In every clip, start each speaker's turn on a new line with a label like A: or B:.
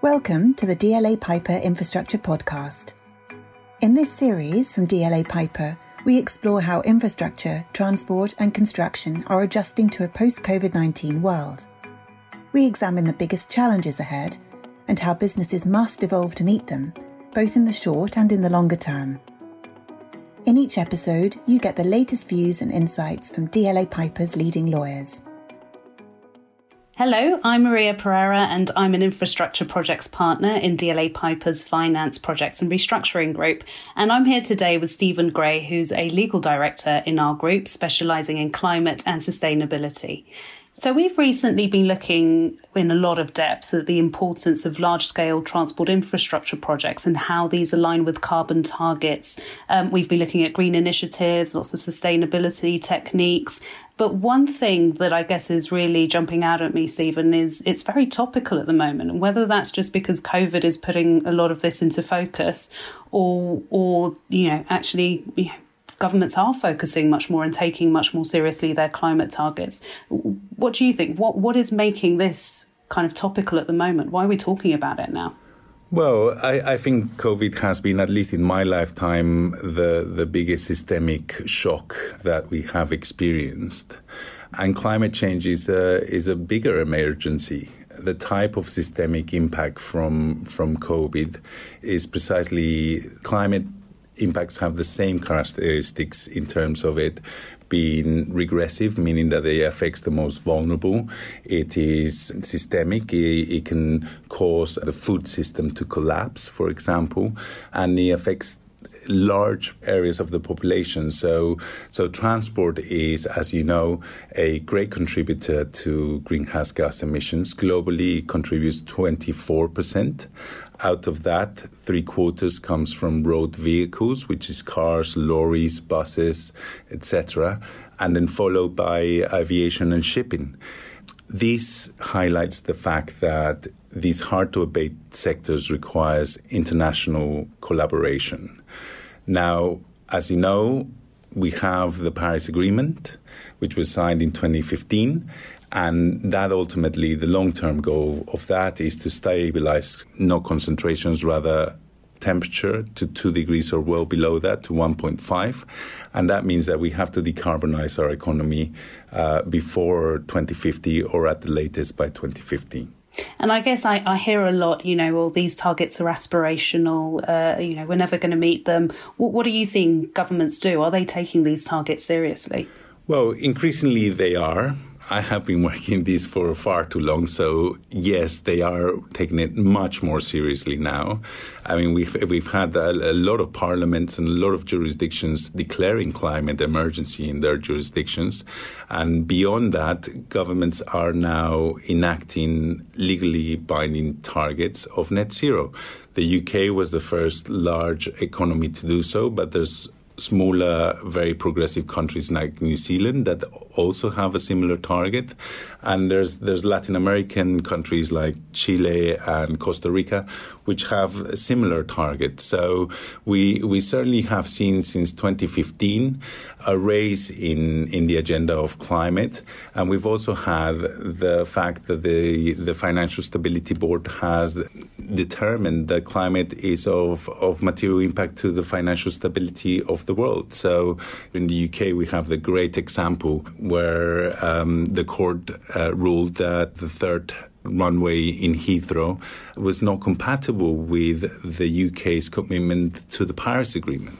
A: Welcome to the DLA Piper Infrastructure Podcast. In this series from DLA Piper, we explore how infrastructure, transport, and construction are adjusting to a post COVID 19 world. We examine the biggest challenges ahead and how businesses must evolve to meet them, both in the short and in the longer term. In each episode, you get the latest views and insights from DLA Piper's leading lawyers.
B: Hello, I'm Maria Pereira, and I'm an infrastructure projects partner in DLA Piper's Finance Projects and Restructuring Group. And I'm here today with Steven Gray, who's a legal director in our group, specializing in climate and sustainability. So, we've recently been looking in a lot of depth at the importance of large scale transport infrastructure projects and how these align with carbon targets. Um, we've been looking at green initiatives, lots of sustainability techniques. But one thing that I guess is really jumping out at me, Steven, is it's very topical at the moment. Whether that's just because COVID is putting a lot of this into focus or, or you know, actually, you know, governments are focusing much more and taking much more seriously their climate targets. What do you think? What what is making this kind of topical at the moment? Why are we talking about it now?
C: Well, I, I, think COVID has been, at least in my lifetime, the, the biggest systemic shock that we have experienced. And climate change is a, is a bigger emergency. The type of systemic impact from, from COVID is precisely climate impacts have the same characteristics in terms of it being regressive, meaning that it affects the most vulnerable. It is systemic. It, it, can cause the food system to collapse, for example, and it affects large areas of the population. So, so transport is, as you know, a great contributor to greenhouse gas emissions. Globally, it contributes 24%. Out of that, three quarters comes from road vehicles, which is cars, lorries, buses, etc., and then followed by aviation and shipping. This highlights the fact that these hard to abate sectors requires international collaboration. Now, as you know, we have the Paris Agreement, which was signed in 2015, and that ultimately, the long term goal of that is to stabilize no concentrations, rather temperature to 2 degrees or well below that to 1.5 and that means that we have to decarbonize our economy uh, before 2050 or at the latest by 2050
B: and I guess I, I hear a lot, you know, all these targets are aspirational, uh, you know, we're never going to meet them. What, what are you seeing governments do? Are they taking these targets seriously?
C: Well, increasingly they are. I have been working this for far too long. So yes, they are taking it much more seriously now. I mean, we've we've had a, a, lot of parliaments and a lot of jurisdictions declaring climate emergency in their jurisdictions, and beyond that, governments are now enacting legally binding targets of net zero. The UK was the first large economy to do so, but there's smaller, very progressive countries like New Zealand that also have a similar target, and there's there's Latin American countries like Chile and Costa Rica which have similar targets. So we we certainly have seen since 2015 a raise in in the agenda of climate, and we've also had the fact that the the Financial Stability Board has determined that climate is of of material impact to the financial stability of the world. So in the UK we have the great example where um, the court uh, ruled that the third runway in Heathrow was not compatible with the UK's commitment to the Paris Agreement.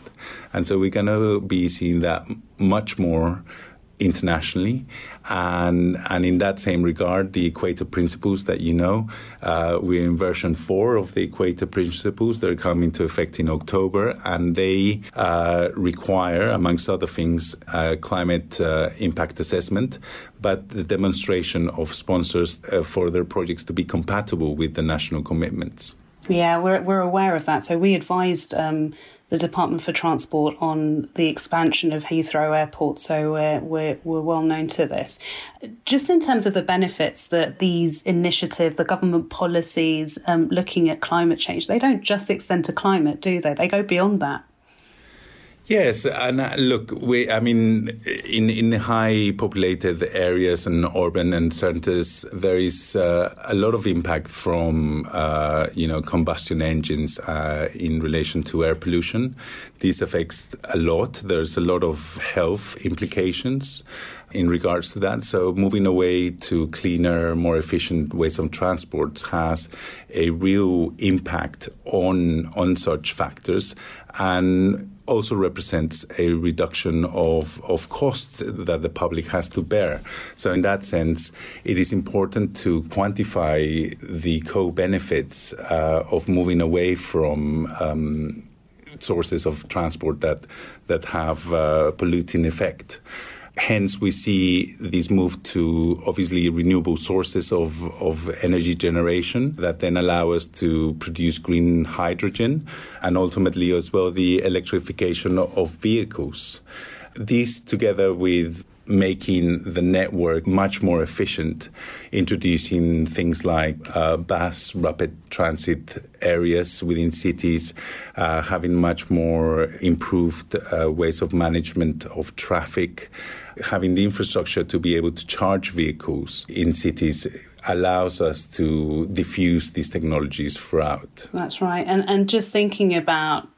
C: And so we're going to be seeing that much more internationally. And, and in that same regard, the Equator Principles that you know, uh, we're in version four of the Equator Principles. They're coming into effect in October, and they uh, require, amongst other things, uh, climate uh, impact assessment, but the demonstration of sponsors uh, for their projects to be compatible with the national commitments.
B: Yeah, we're, we're aware of that. So we advised um, the Department for Transport on the expansion of Heathrow Airport, so we're, we're, well known to this. Just in terms of the benefits that these initiatives, the government policies um, looking at climate change, they don't just extend to climate, do they? They go beyond that.
C: Yes, and uh, look, we, I mean, in in high populated areas and urban centers, there is uh, a lot of impact from uh, you know combustion engines uh, in relation to air pollution. This affects a lot. There's a lot of health implications in regards to that. So moving away to cleaner, more efficient ways of transport has a real impact on on such factors and also represents a reduction of, of costs that the public has to bear. So, in that sense, it is important to quantify the co benefits uh, of moving away from. Um, sources of transport that that have uh, polluting effect hence we see this move to obviously renewable sources of, of energy generation that then allow us to produce green hydrogen and ultimately as well the electrification of vehicles. These together with making the network much more efficient, introducing things like uh, bus rapid transit areas within cities, uh, having much more improved uh, ways of management of traffic, having the infrastructure to be able to charge vehicles in cities allows us to diffuse these technologies throughout.
B: That's right. And and just thinking about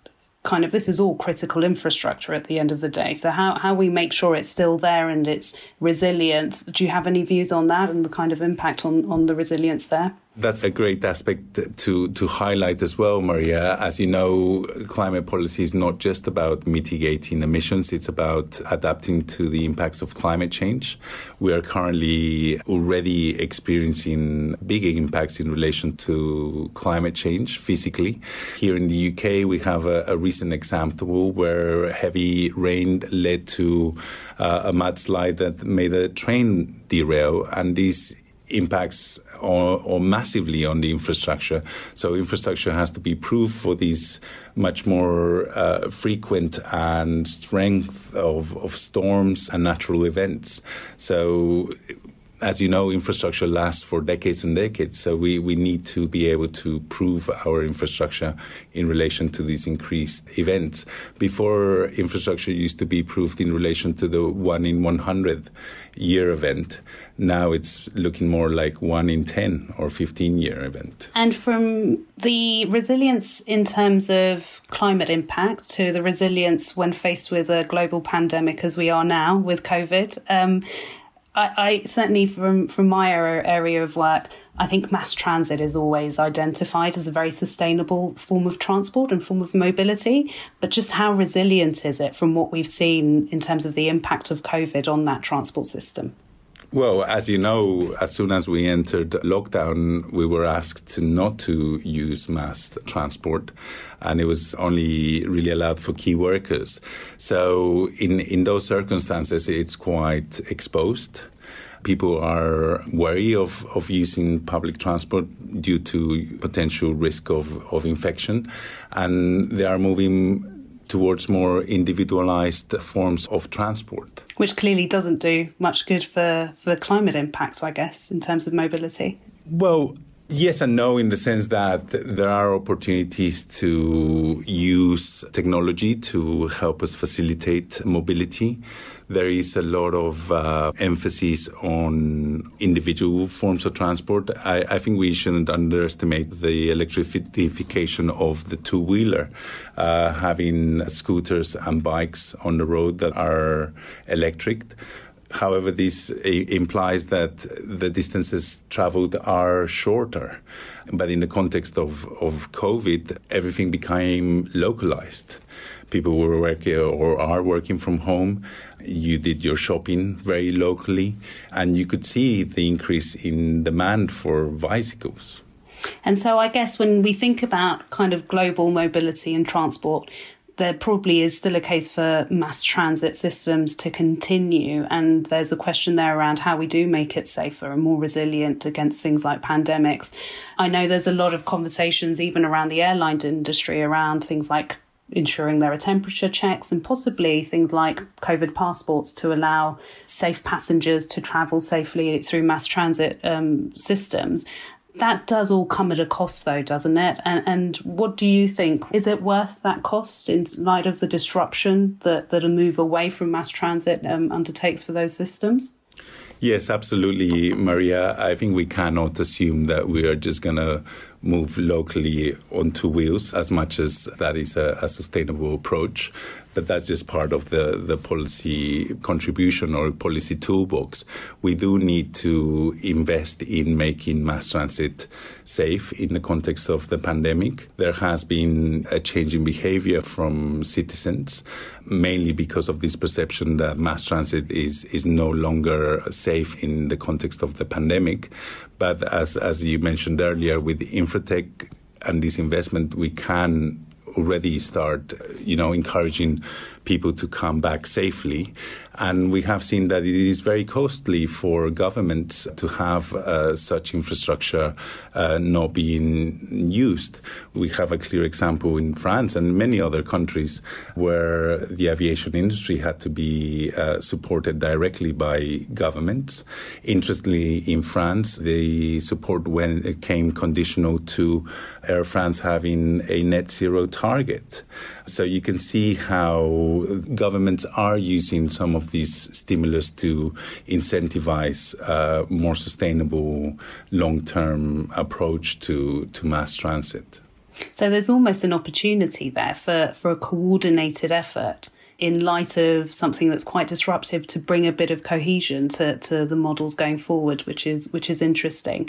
B: kind of this is all critical infrastructure at the end of the day. So how how we make sure it's still there and it's resilient. Do you have any views on that and the kind of impact on on the resilience there?
C: That's a great aspect to, to highlight as well, Maria. As you know, climate policy is not just about mitigating emissions, it's about adapting to the impacts of climate change. We are currently already experiencing big impacts in relation to climate change physically. Here in the UK, we have a, a recent example where heavy rain led to uh, a mudslide that made a train derail, and these impacts or, or, massively on the infrastructure. So infrastructure has to be proof for these much more uh, frequent and strength of, of storms and natural events. So as you know, infrastructure lasts for decades and decades. So we, we need to be able to prove our infrastructure in relation to these increased events. Before, infrastructure used to be proved in relation to the one in 100 year event. Now it's looking more like one in 10 or 15 year event.
B: And from the resilience in terms of climate impact to the resilience when faced with a global pandemic as we are now with COVID, um, I, I, certainly from from my area of work, I think mass transit is always identified as a very sustainable form of transport and form of mobility. But just how resilient is it from what we've seen in terms of the impact of COVID on that transport system?
C: Well, as you know, as soon as we entered lockdown, we were asked not to use mass transport, and it was only really allowed for key workers. So, in, in those circumstances, it's quite exposed. People are wary of, of using public transport due to potential risk of, of infection, and they are moving towards more individualized forms of transport.
B: Which clearly doesn't do much good for, for climate impact, I guess, in terms of mobility.
C: Well, Yes and no, in the sense that there are opportunities to use technology to help us facilitate mobility. There is a lot of uh, emphasis on individual forms of transport. I, I, think we shouldn't underestimate the electrification of the two wheeler, uh, having scooters and bikes on the road that are electric However, this implies that the distances traveled are shorter. But in the context of, of COVID, everything became localized. People were working or are working from home. You did your shopping very locally, and you could see the increase in demand for bicycles.
B: And so, I guess when we think about kind of global mobility and transport, there probably is still a case for mass transit systems to continue. And there's a question there around how we do make it safer and more resilient against things like pandemics. I know there's a lot of conversations, even around the airline industry, around things like ensuring there are temperature checks and possibly things like COVID passports to allow safe passengers to travel safely through mass transit um, systems. That does all come at a cost, though, doesn't it? And, and what do you think? Is it worth that cost in light of the disruption that, that a move away from mass transit um, undertakes for those systems?
C: Yes, absolutely, Maria. I think we cannot assume that we are just going to move locally on two wheels as much as that is a, a, sustainable approach. But that's just part of the, the policy contribution or policy toolbox. We do need to invest in making mass transit safe in the context of the pandemic. There has been a change in behavior from citizens, mainly because of this perception that mass transit is, is no longer safe in the context of the pandemic. But as, as you mentioned earlier, with Infratech and this investment, we can already start, you know, encouraging people to come back safely. And we have seen that it is very costly for governments to have uh, such infrastructure uh, not being used. We have a clear example in France and many other countries where the aviation industry had to be uh, supported directly by governments. Interestingly, in France, the support when it came conditional to Air France having a net zero target. So you can see how governments are using some of these stimulus to incentivize a more sustainable long-term approach to, to mass transit.
B: So there's almost an opportunity there for, for a coordinated effort in light of something that's quite disruptive to bring a bit of cohesion to, to the models going forward, which is which is interesting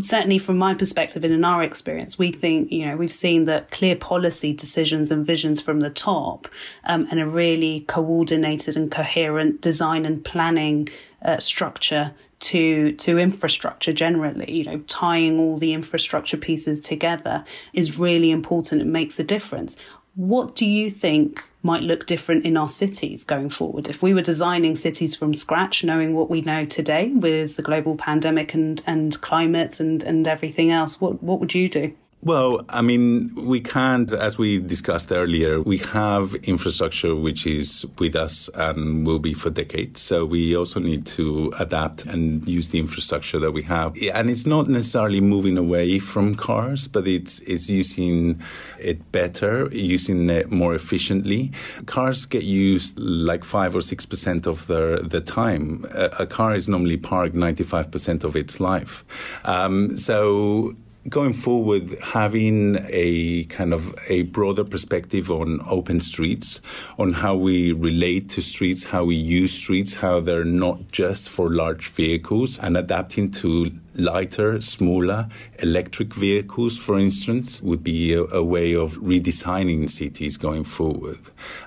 B: certainly from my perspective and in our experience, we think, you know, we've seen that clear policy decisions and visions from the top um, and a really coordinated and coherent design and planning uh, structure to to infrastructure generally you know tying all the infrastructure pieces together is really important it makes a difference what do you think might look different in our cities going forward. If we were designing cities from scratch, knowing what we know today with the global pandemic and, and climate and, and everything else, what, what would you do?
C: Well, I mean, we can't, as we discussed earlier, we have infrastructure which is with us and will be for decades. So we also need to adapt and use the infrastructure that we have. And it's not necessarily moving away from cars, but it's, it's using it better, using it more efficiently. Cars get used like five or six percent of the, the time. A, a car is normally parked 95% of its life. Um, so going forward, having a kind of a broader perspective on open streets, on how we relate to streets, how we use streets, how they're not just for large vehicles, and adapting to lighter, smaller electric vehicles, for instance, would be a, a, way of redesigning cities going forward.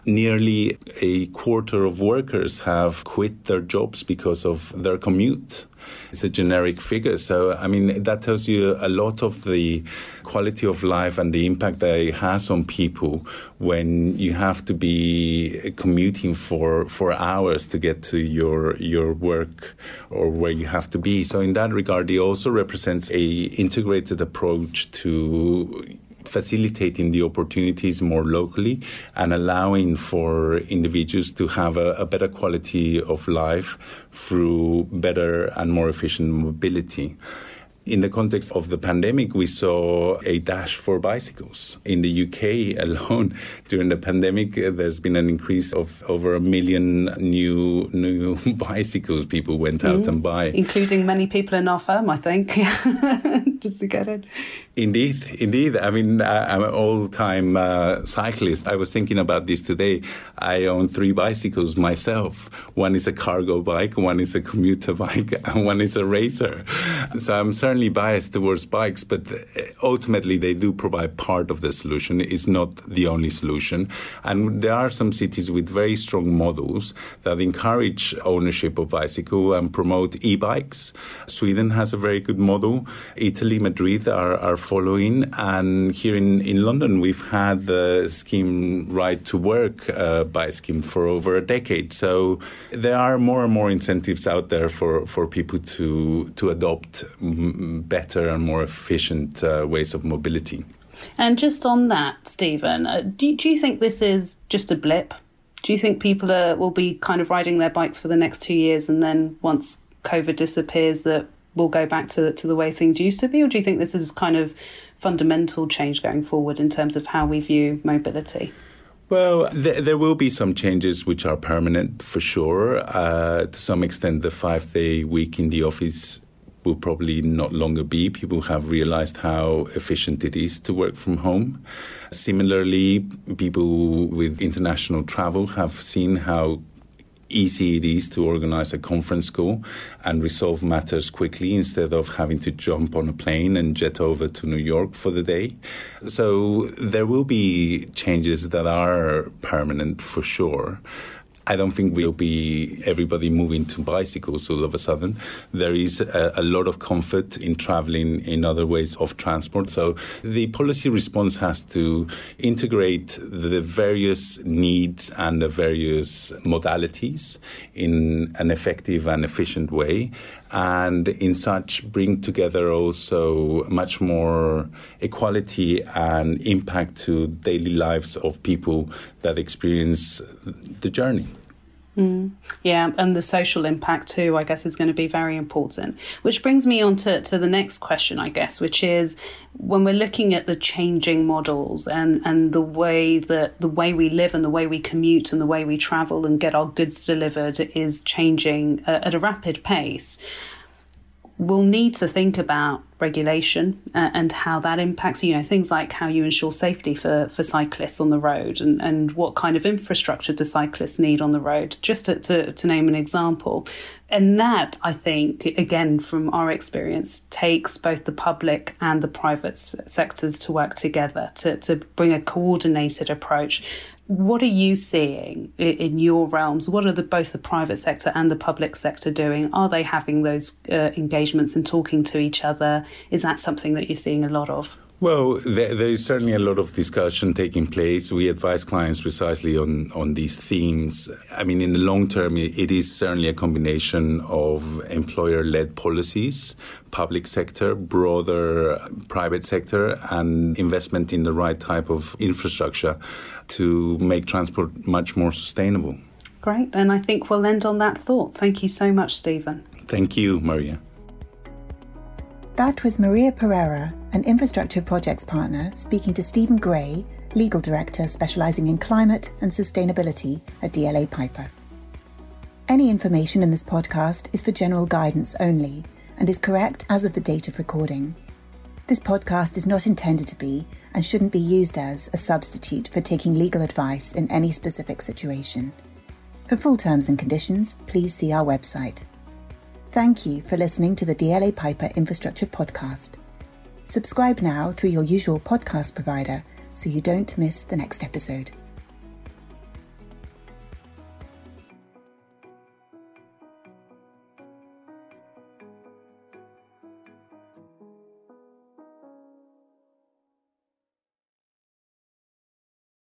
C: Nearly a quarter of workers have quit their jobs because of their commute. It's a generic figure. So, I mean, that tells you a lot of the quality of life and the impact that it has on people when you have to be commuting for, for hours to get to your, your work or where you have to be. So, in that regard, it also represents a integrated approach to facilitating the opportunities more locally and allowing for individuals to have a, a better quality of life through better and more efficient mobility. In the context of the pandemic, we saw a dash for bicycles. In the UK alone, during the pandemic, there's been an increase of over a million new new bicycles people went out mm, and buy,
B: including many people in our firm, I think, just to get it.
C: Indeed, indeed. I mean, I'm an old-time uh, cyclist. I was thinking about this today. I own three bicycles myself. One is a cargo bike, one is a commuter bike, and one is a racer. So I'm certainly biased towards bikes, but uh, ultimately they do provide part of the solution. It's not the only solution. And there are some cities with very strong models that encourage ownership of bicycle and promote e-bikes. Sweden has a very good model. Italy, Madrid are, are following. And here in, in London, we've had the scheme Right to Work uh, by scheme for over a decade. So there are more and more incentives out there for, for people to, to adopt better and more efficient uh, ways of mobility.
B: And just on that, Steven, uh, do, do you think this is just a blip? Do you think people are, will be kind of riding their bikes for the next two years and then once COVID disappears that we'll go back to to the way things used to be, or do you think this is kind of fundamental change going forward in terms of how we view mobility?
C: Well, th- there will be some changes which are permanent for sure. Uh, to some extent, the five day week in the office will probably not longer be. People have realized how efficient it is to work from home. Similarly, people with international travel have seen how easy it is to organize a conference call and resolve matters quickly instead of having to jump on a plane and jet over to New York for the day. So there will be changes that are permanent for sure. I don't think we'll be everybody moving to bicycles all of a sudden. There is a, a, lot of comfort in traveling in other ways of transport. So the policy response has to integrate the various needs and the various modalities in an effective and efficient way. And in such, bring together also much more equality and impact to daily lives of people that experience the journey.
B: Mm. Yeah, and the social impact too, I guess, is going to be very important. Which brings me on to, to the next question, I guess, which is when we're looking at the changing models and, and the way that the way we live and the way we commute and the way we travel and get our goods delivered is changing at a rapid pace we'll need to think about regulation uh, and how that impacts you know things like how you ensure safety for, for cyclists on the road and, and what kind of infrastructure do cyclists need on the road just to, to, to name an example. And that i think again from our experience takes both the public and the private sectors to work together to, to bring a coordinated approach what are you seeing in your realms? What are the, both the private sector and the public sector doing? Are they having those uh, engagements and talking to each other? Is that something that you're seeing a lot of?
C: Well, there, there is certainly a lot of discussion taking place. We advise clients precisely on, on these themes. I mean, in the long term, it is certainly a combination of employer led policies, public sector, broader private sector, and investment in the right type of infrastructure to make transport much more sustainable.
B: Great. And I think we'll end on that thought. Thank you so much, Steven.
C: Thank you, Maria.
A: That was Maria Pereira, an infrastructure projects partner, speaking to Steven Gray, legal director specialising in climate and sustainability at DLA Piper. Any information in this podcast is for general guidance only and is correct as of the date of recording. This podcast is not intended to be and shouldn't be used as a substitute for taking legal advice in any specific situation. For full terms and conditions, please see our website. Thank you for listening to the DLA Piper Infrastructure Podcast. Subscribe now through your usual podcast provider so you don't miss the next episode.